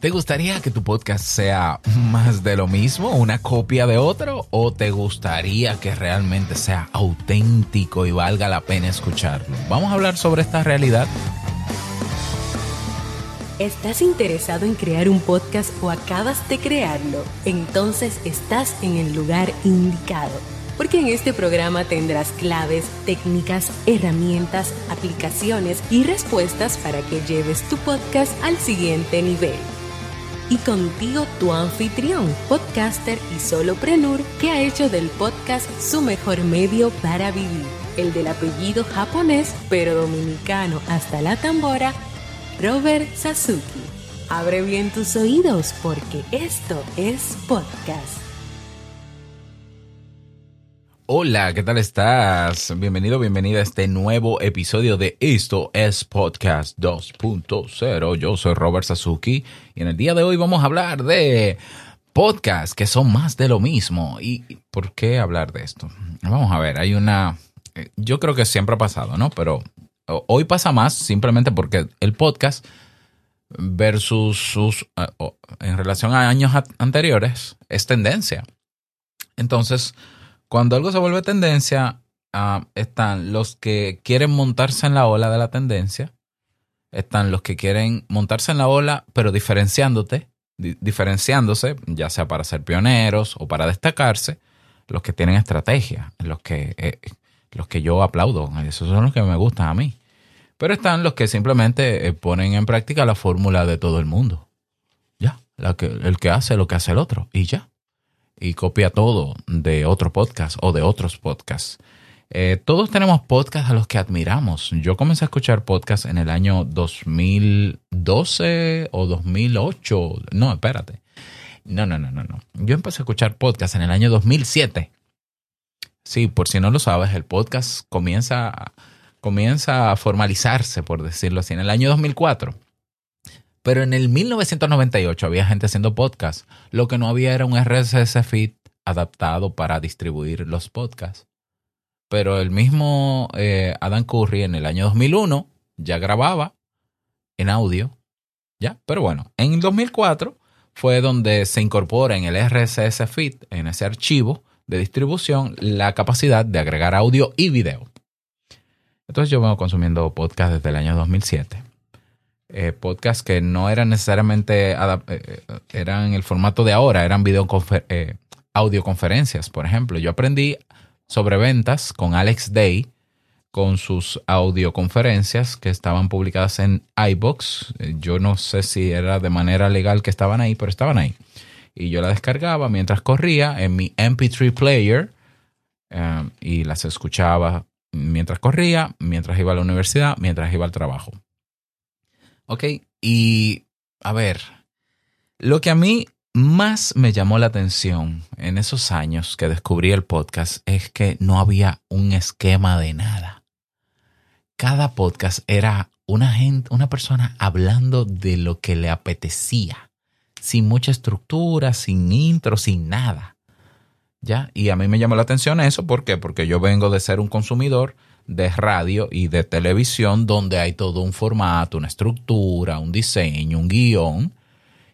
¿Te gustaría que tu podcast sea más de lo mismo, una copia de otro? ¿O te gustaría que realmente sea auténtico y valga la pena escucharlo? Vamos a hablar sobre esta realidad. ¿Estás interesado en crear un podcast o acabas de crearlo? Entonces estás en el lugar indicado. Porque en este programa tendrás claves, técnicas, herramientas, aplicaciones y respuestas para que lleves tu podcast al siguiente nivel y contigo tu anfitrión, podcaster y soloprenur que ha hecho del podcast su mejor medio para vivir, el del apellido japonés pero dominicano hasta la tambora, Robert Sasuki. Abre bien tus oídos porque esto es podcast. Hola, ¿qué tal estás? Bienvenido, bienvenida a este nuevo episodio de Esto es Podcast 2.0. Yo soy Robert Sasuki y en el día de hoy vamos a hablar de podcasts que son más de lo mismo. ¿Y por qué hablar de esto? Vamos a ver, hay una... Eh, yo creo que siempre ha pasado, ¿no? Pero hoy pasa más simplemente porque el podcast versus sus... Eh, en relación a años anteriores es tendencia. Entonces cuando algo se vuelve tendencia, ah, están los que quieren montarse en la ola de la tendencia, están los que quieren montarse en la ola, pero diferenciándote, diferenciándose, ya sea para ser pioneros o para destacarse, los que tienen estrategia, los que, eh, los que yo aplaudo, esos son los que me gustan a mí. Pero están los que simplemente eh, ponen en práctica la fórmula de todo el mundo. Ya, el que hace lo que hace el otro, y ya y copia todo de otro podcast o de otros podcasts. Eh, todos tenemos podcasts a los que admiramos. Yo comencé a escuchar podcasts en el año 2012 o 2008. No, espérate. No, no, no, no, no. Yo empecé a escuchar podcasts en el año 2007. Sí, por si no lo sabes, el podcast comienza, comienza a formalizarse, por decirlo así, en el año 2004. Pero en el 1998 había gente haciendo podcasts. Lo que no había era un RSS feed adaptado para distribuir los podcasts. Pero el mismo eh, Adam Curry en el año 2001 ya grababa en audio. ¿Ya? Pero bueno, en el 2004 fue donde se incorpora en el RSS feed, en ese archivo de distribución, la capacidad de agregar audio y video. Entonces yo vengo consumiendo podcasts desde el año 2007 eh, podcasts que no eran necesariamente, eh, eh, eran el formato de ahora, eran eh, audioconferencias, por ejemplo. Yo aprendí sobre ventas con Alex Day, con sus audioconferencias que estaban publicadas en iBox. Yo no sé si era de manera legal que estaban ahí, pero estaban ahí. Y yo la descargaba mientras corría en mi MP3 player y las escuchaba mientras corría, mientras iba a la universidad, mientras iba al trabajo. Ok, y a ver, lo que a mí más me llamó la atención en esos años que descubrí el podcast es que no había un esquema de nada. Cada podcast era una gente, una persona hablando de lo que le apetecía, sin mucha estructura, sin intro, sin nada. ¿Ya? Y a mí me llamó la atención eso, ¿por qué? Porque yo vengo de ser un consumidor de radio y de televisión donde hay todo un formato, una estructura, un diseño, un guion.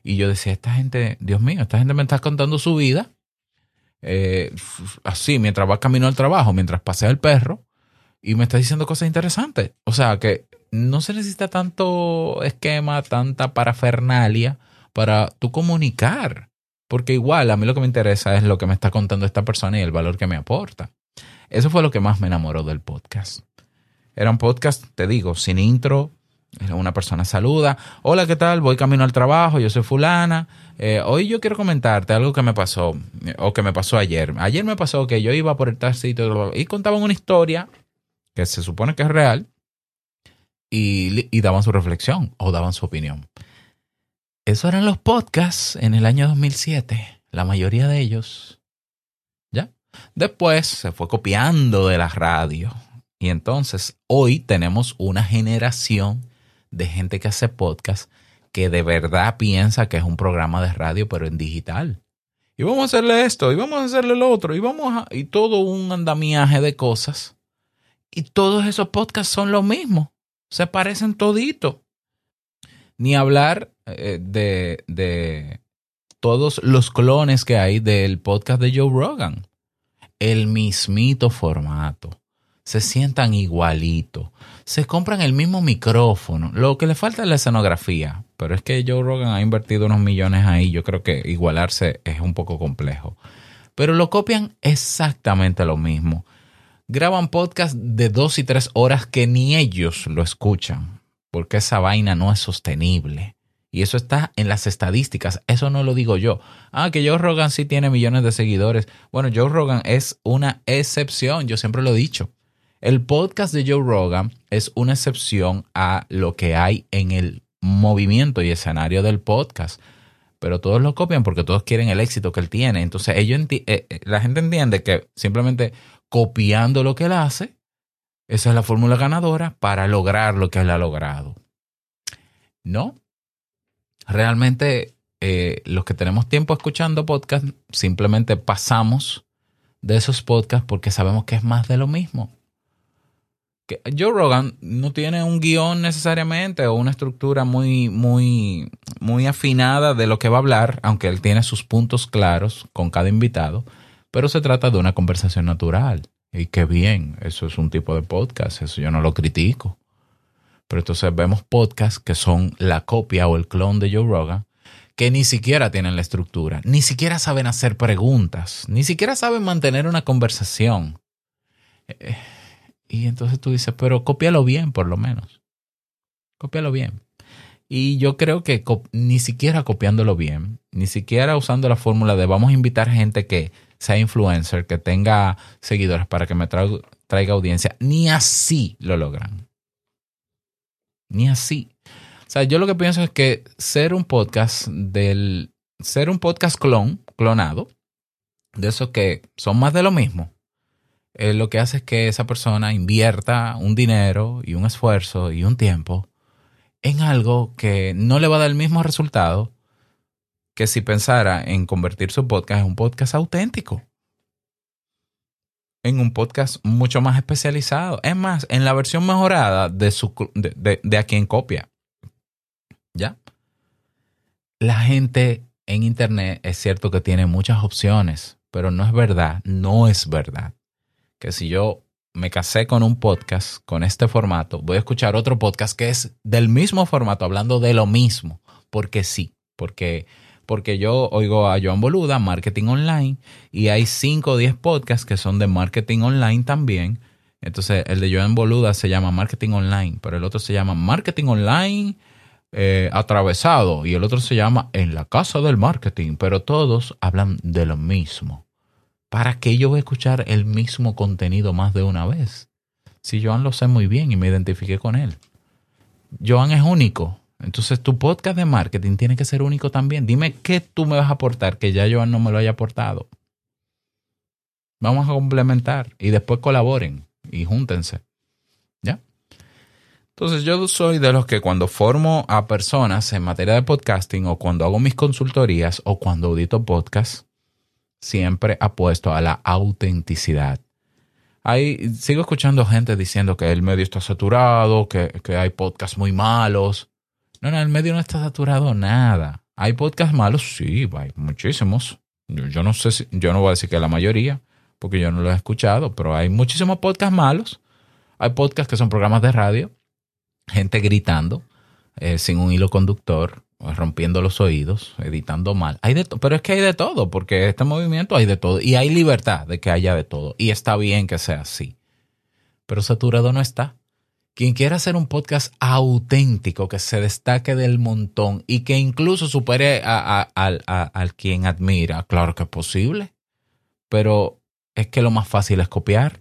Y yo decía, esta gente, Dios mío, esta gente me está contando su vida. Eh, así, mientras va camino al trabajo, mientras pasea el perro, y me está diciendo cosas interesantes. O sea que no se necesita tanto esquema, tanta parafernalia para tú comunicar. Porque igual a mí lo que me interesa es lo que me está contando esta persona y el valor que me aporta. Eso fue lo que más me enamoró del podcast. Era un podcast, te digo, sin intro. Una persona saluda. Hola, ¿qué tal? Voy camino al trabajo, yo soy fulana. Eh, hoy yo quiero comentarte algo que me pasó, o que me pasó ayer. Ayer me pasó que yo iba por el taxi y contaban una historia que se supone que es real y, y daban su reflexión o daban su opinión. Eso eran los podcasts en el año 2007, la mayoría de ellos. Después se fue copiando de la radio. Y entonces hoy tenemos una generación de gente que hace podcast que de verdad piensa que es un programa de radio, pero en digital. Y vamos a hacerle esto, y vamos a hacerle lo otro, y vamos a. y todo un andamiaje de cosas. Y todos esos podcasts son lo mismo. Se parecen todito. Ni hablar eh, de, de todos los clones que hay del podcast de Joe Rogan. El mismito formato. Se sientan igualito. Se compran el mismo micrófono. Lo que le falta es la escenografía. Pero es que Joe Rogan ha invertido unos millones ahí. Yo creo que igualarse es un poco complejo. Pero lo copian exactamente lo mismo. Graban podcast de dos y tres horas que ni ellos lo escuchan. Porque esa vaina no es sostenible. Y eso está en las estadísticas. Eso no lo digo yo. Ah, que Joe Rogan sí tiene millones de seguidores. Bueno, Joe Rogan es una excepción. Yo siempre lo he dicho. El podcast de Joe Rogan es una excepción a lo que hay en el movimiento y escenario del podcast. Pero todos lo copian porque todos quieren el éxito que él tiene. Entonces, ellos eh, eh, la gente entiende que simplemente copiando lo que él hace, esa es la fórmula ganadora para lograr lo que él ha logrado. No, realmente eh, los que tenemos tiempo escuchando podcast, simplemente pasamos de esos podcasts porque sabemos que es más de lo mismo. Que Joe Rogan no tiene un guion necesariamente o una estructura muy, muy, muy afinada de lo que va a hablar, aunque él tiene sus puntos claros con cada invitado, pero se trata de una conversación natural. Y qué bien, eso es un tipo de podcast, eso yo no lo critico. Pero entonces vemos podcasts que son la copia o el clon de Joe Rogan, que ni siquiera tienen la estructura, ni siquiera saben hacer preguntas, ni siquiera saben mantener una conversación. Eh, y entonces tú dices, pero cópialo bien por lo menos. Cópialo bien. Y yo creo que ni siquiera copiándolo bien, ni siquiera usando la fórmula de vamos a invitar gente que sea influencer, que tenga seguidores para que me traiga audiencia, ni así lo logran. Ni así. O sea, yo lo que pienso es que ser un podcast del. Ser un podcast clon, clonado, de esos que son más de lo mismo, eh, lo que hace es que esa persona invierta un dinero y un esfuerzo y un tiempo en algo que no le va a dar el mismo resultado que si pensara en convertir su podcast en un podcast auténtico en un podcast mucho más especializado. Es más, en la versión mejorada de, su, de, a quien copia. ¿Ya? La gente en Internet es cierto que tiene muchas opciones, pero no es verdad, no es verdad que si yo me casé con un podcast con este formato, voy a escuchar otro podcast que es del mismo formato, hablando de lo mismo, porque sí, porque porque yo oigo a Joan Boluda, Marketing Online, y hay 5 o 10 podcasts que son de marketing online también. Entonces, el de Joan Boluda se llama Marketing Online, pero el otro se llama Marketing Online eh, Atravesado, y el otro se llama En la Casa del Marketing, pero todos hablan de lo mismo. ¿Para qué yo voy a escuchar el mismo contenido más de una vez? Si Joan lo sé muy bien y me identifiqué con él. Joan es único, entonces tu podcast de marketing tiene que ser único también. Dime qué tú me vas a aportar que ya Joan no me lo haya aportado. Vamos a complementar y después colaboren y júntense. ¿Ya? Entonces yo soy de los que cuando formo a personas en materia de podcasting o cuando hago mis consultorías o cuando audito podcast, siempre apuesto a la autenticidad. Ahí sigo escuchando gente diciendo que el medio está saturado, que, que hay podcasts muy malos. No, no, el medio no está saturado nada. ¿Hay podcasts malos? Sí, hay muchísimos. Yo, no sé si, yo no voy a decir que la mayoría, porque yo no lo he escuchado, pero hay muchísimos podcasts malos. Hay podcasts que son programas de radio, gente gritando, eh, sin un hilo conductor, rompiendo los oídos, editando mal. Hay de pero es que hay de todo, porque este movimiento hay de todo. Y hay libertad de que haya de todo. Y está bien que sea así. Pero saturado no está. Quien quiera hacer un podcast auténtico, que se destaque del montón y que incluso supere al quien admira, claro que es posible. Pero es que lo más fácil es copiar.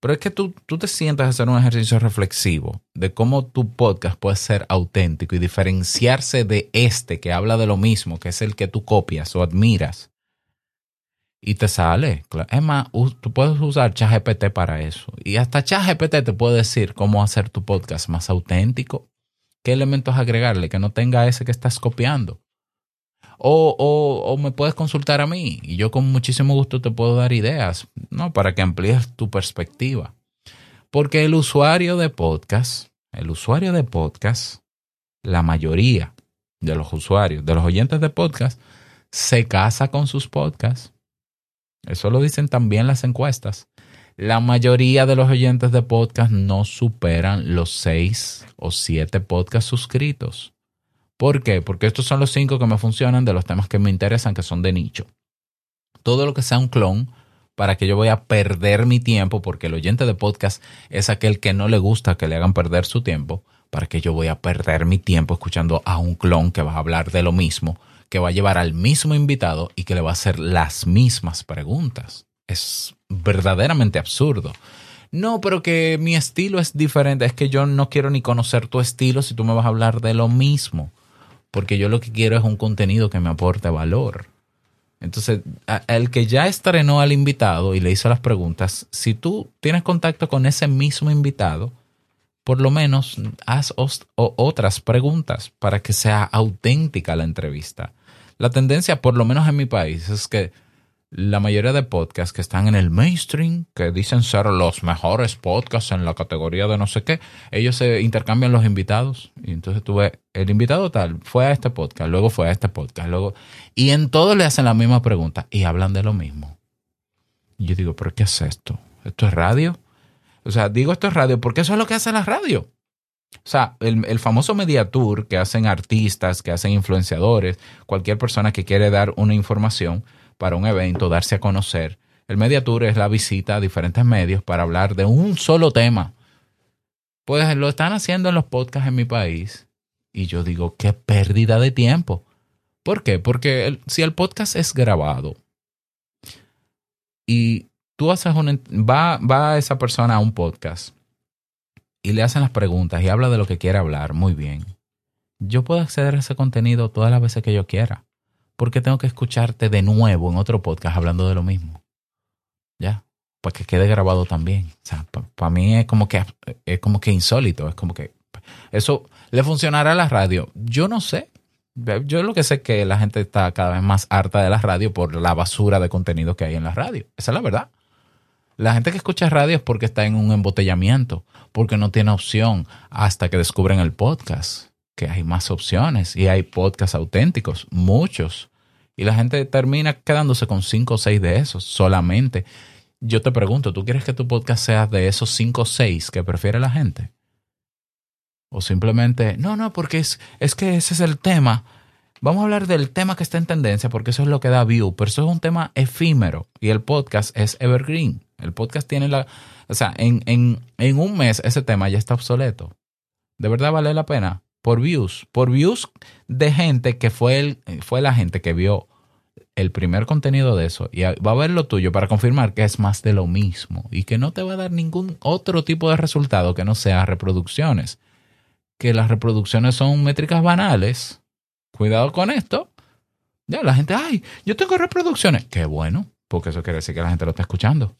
Pero es que tú, tú te sientas a hacer un ejercicio reflexivo de cómo tu podcast puede ser auténtico y diferenciarse de este que habla de lo mismo, que es el que tú copias o admiras y te sale. Es más, tú puedes usar ChatGPT para eso. Y hasta ChatGPT te puede decir cómo hacer tu podcast más auténtico, qué elementos agregarle que no tenga ese que estás copiando. O, o, o, me puedes consultar a mí y yo con muchísimo gusto te puedo dar ideas, ¿no? Para que amplíes tu perspectiva. Porque el usuario de podcast, el usuario de podcast la mayoría de los usuarios, de los oyentes de podcast, se casa con sus podcasts. Eso lo dicen también las encuestas. La mayoría de los oyentes de podcast no superan los seis o siete podcasts suscritos. ¿Por qué? Porque estos son los cinco que me funcionan de los temas que me interesan, que son de nicho. Todo lo que sea un clon, para que yo voy a perder mi tiempo, porque el oyente de podcast es aquel que no le gusta que le hagan perder su tiempo, para que yo voy a perder mi tiempo escuchando a un clon que va a hablar de lo mismo, que va a llevar al mismo invitado y que le va a hacer las mismas preguntas. Es verdaderamente absurdo. No, pero que mi estilo es diferente. Es que yo no quiero ni conocer tu estilo si tú me vas a hablar de lo mismo. Porque yo lo que quiero es un contenido que me aporte valor. Entonces, el que ya estrenó al invitado y le hizo las preguntas, si tú tienes contacto con ese mismo invitado, por lo menos haz otras preguntas para que sea auténtica la entrevista. La tendencia, por lo menos en mi país, es que la mayoría de podcasts que están en el mainstream, que dicen ser los mejores podcasts en la categoría de no sé qué, ellos se intercambian los invitados. Y entonces tú ves, el invitado tal fue a este podcast, luego fue a este podcast, luego. Y en todo le hacen la misma pregunta y hablan de lo mismo. Y yo digo, ¿pero qué es esto? ¿Esto es radio? O sea, digo esto es radio porque eso es lo que hace la radio. O sea, el, famoso media tour que hacen artistas, que hacen influenciadores, cualquier persona que quiere dar una información para un evento, darse a conocer. El media tour es la visita a diferentes medios para hablar de un solo tema. Pues lo están haciendo en los podcasts en mi país. Y yo digo, qué pérdida de tiempo. ¿Por qué? Porque si el podcast es grabado y tú haces un... Va, va esa persona a un podcast y le hacen las preguntas y habla de lo que quiere hablar, muy bien. Yo puedo acceder a ese contenido todas las veces que yo quiera. porque tengo que escucharte de nuevo en otro podcast hablando de lo mismo? ¿Ya? Para que quede grabado también. O sea, para mí es como que es como que insólito. Es como que eso le funcionará a la radio. Yo no sé. Yo lo que sé es que la gente está cada vez más harta de la radio por la basura de contenido que hay en la radio. Esa es la verdad. La gente que escucha radio es porque está en un embotellamiento, porque no tiene opción hasta que descubren el podcast, que hay más opciones y hay podcasts auténticos, muchos. Y la gente termina quedándose con cinco o seis de esos solamente. Yo te pregunto, ¿tú quieres que tu podcast sea de esos cinco o seis que prefiere la gente? O simplemente, no, no, porque es, es que ese es el tema Vamos a hablar del tema que está en tendencia porque eso es lo que da view, pero eso es un tema efímero y el podcast es evergreen. El podcast tiene la... O sea, en, en, un mes ese tema ya está obsoleto. ¿De verdad vale la pena? Por views. Por views de gente que fue, el, fue la gente que vio el primer contenido de eso y va a ver lo tuyo para confirmar que es más de lo mismo y que no te va a dar ningún otro tipo de resultado que no sea reproducciones. Que las reproducciones son métricas banales Cuidado con esto. Ya, la gente, ay, yo tengo reproducciones. Qué bueno, porque eso quiere decir que la gente lo está escuchando.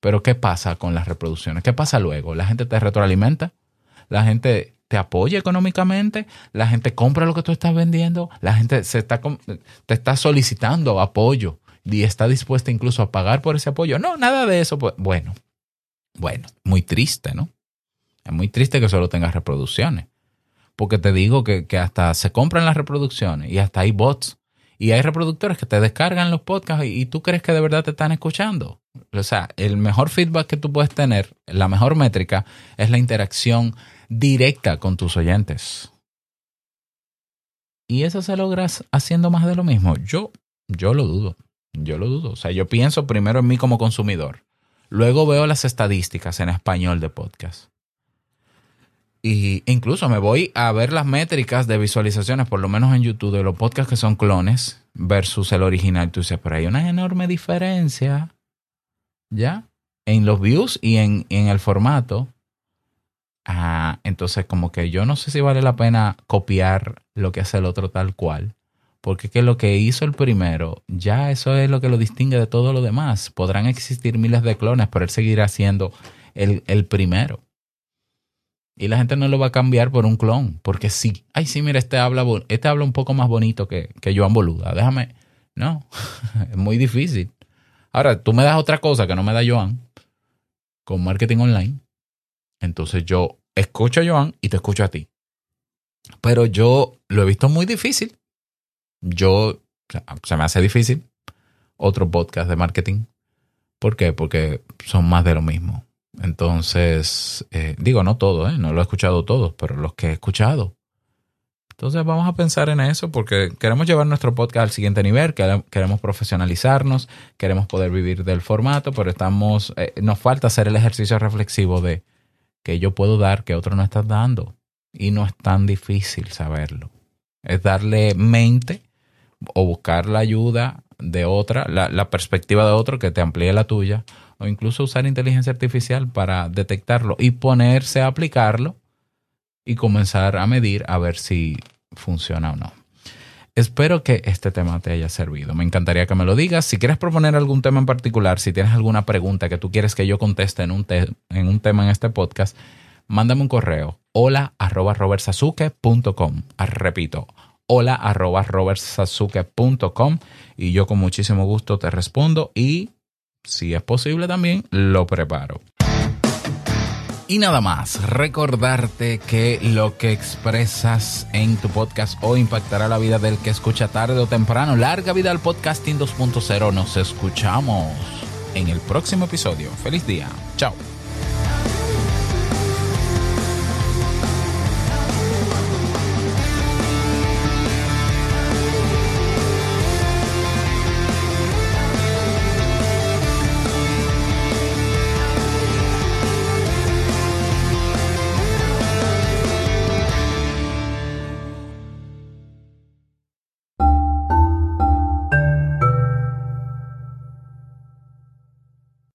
Pero ¿qué pasa con las reproducciones? ¿Qué pasa luego? ¿La gente te retroalimenta? ¿La gente te apoya económicamente? ¿La gente compra lo que tú estás vendiendo? ¿La gente se está, te está solicitando apoyo y está dispuesta incluso a pagar por ese apoyo? No, nada de eso. Pues, bueno, bueno, muy triste, ¿no? Es muy triste que solo tengas reproducciones. Porque te digo que, hasta se compran las reproducciones y hasta hay bots. Y hay reproductores que te descargan los podcasts y, tú crees que de verdad te están escuchando. O sea, el mejor feedback que tú puedes tener, la mejor métrica, es la interacción directa con tus oyentes. Y eso se logra haciendo más de lo mismo. Yo, yo lo dudo. Yo lo dudo. O sea, yo pienso primero en mí como consumidor. Luego veo las estadísticas en español de podcast. Y incluso me voy a ver las métricas de visualizaciones, por lo menos en YouTube, de los podcasts que son clones versus el original. Tú dices, pero hay una enorme diferencia, ¿ya? En los views y en, el formato. Ah, entonces como que yo no sé si vale la pena copiar lo que hace el otro tal cual. Porque que lo que hizo el primero, ya eso es lo que lo distingue de todo lo demás. Podrán existir miles de clones, pero él seguirá siendo el, el primero. Y la gente no lo va a cambiar por un clon, porque sí. Ay, sí, mira, este habla, este habla un poco más bonito que, que Joan Boluda. Déjame. No, es muy difícil. Ahora, tú me das otra cosa que no me da Joan, con marketing online. Entonces yo escucho a Joan y te escucho a ti. Pero yo lo he visto muy difícil. Yo, se me hace difícil otro podcast de marketing. ¿Por qué? Porque son más de lo mismo. Entonces, eh, digo, no todo, ¿eh? no lo he escuchado todo, pero los que he escuchado. Entonces vamos a pensar en eso porque queremos llevar nuestro podcast al siguiente nivel, queremos profesionalizarnos, queremos poder vivir del formato, pero estamos, eh, nos falta hacer el ejercicio reflexivo de que yo puedo dar que otro no está dando. Y no es tan difícil saberlo. Es darle mente o buscar la ayuda de otra, la, la perspectiva de otro que te amplíe la tuya, o incluso usar inteligencia artificial para detectarlo y ponerse a aplicarlo y comenzar a medir a ver si funciona o no. Espero que este tema te haya servido. Me encantaría que me lo digas. Si quieres proponer algún tema en particular, si tienes alguna pregunta que tú quieres que yo conteste en un, en un tema en este podcast, mándame un correo. Hola arroba robertsazuke.com. Ah, repito, hola arroba robertsazuke.com y yo con muchísimo gusto te respondo y si es posible también lo preparo. Y nada más, recordarte que lo que expresas en tu podcast hoy impactará la vida del que escucha tarde o temprano. Larga vida al podcasting 2.0. Nos escuchamos en el próximo episodio. Feliz día. Chao.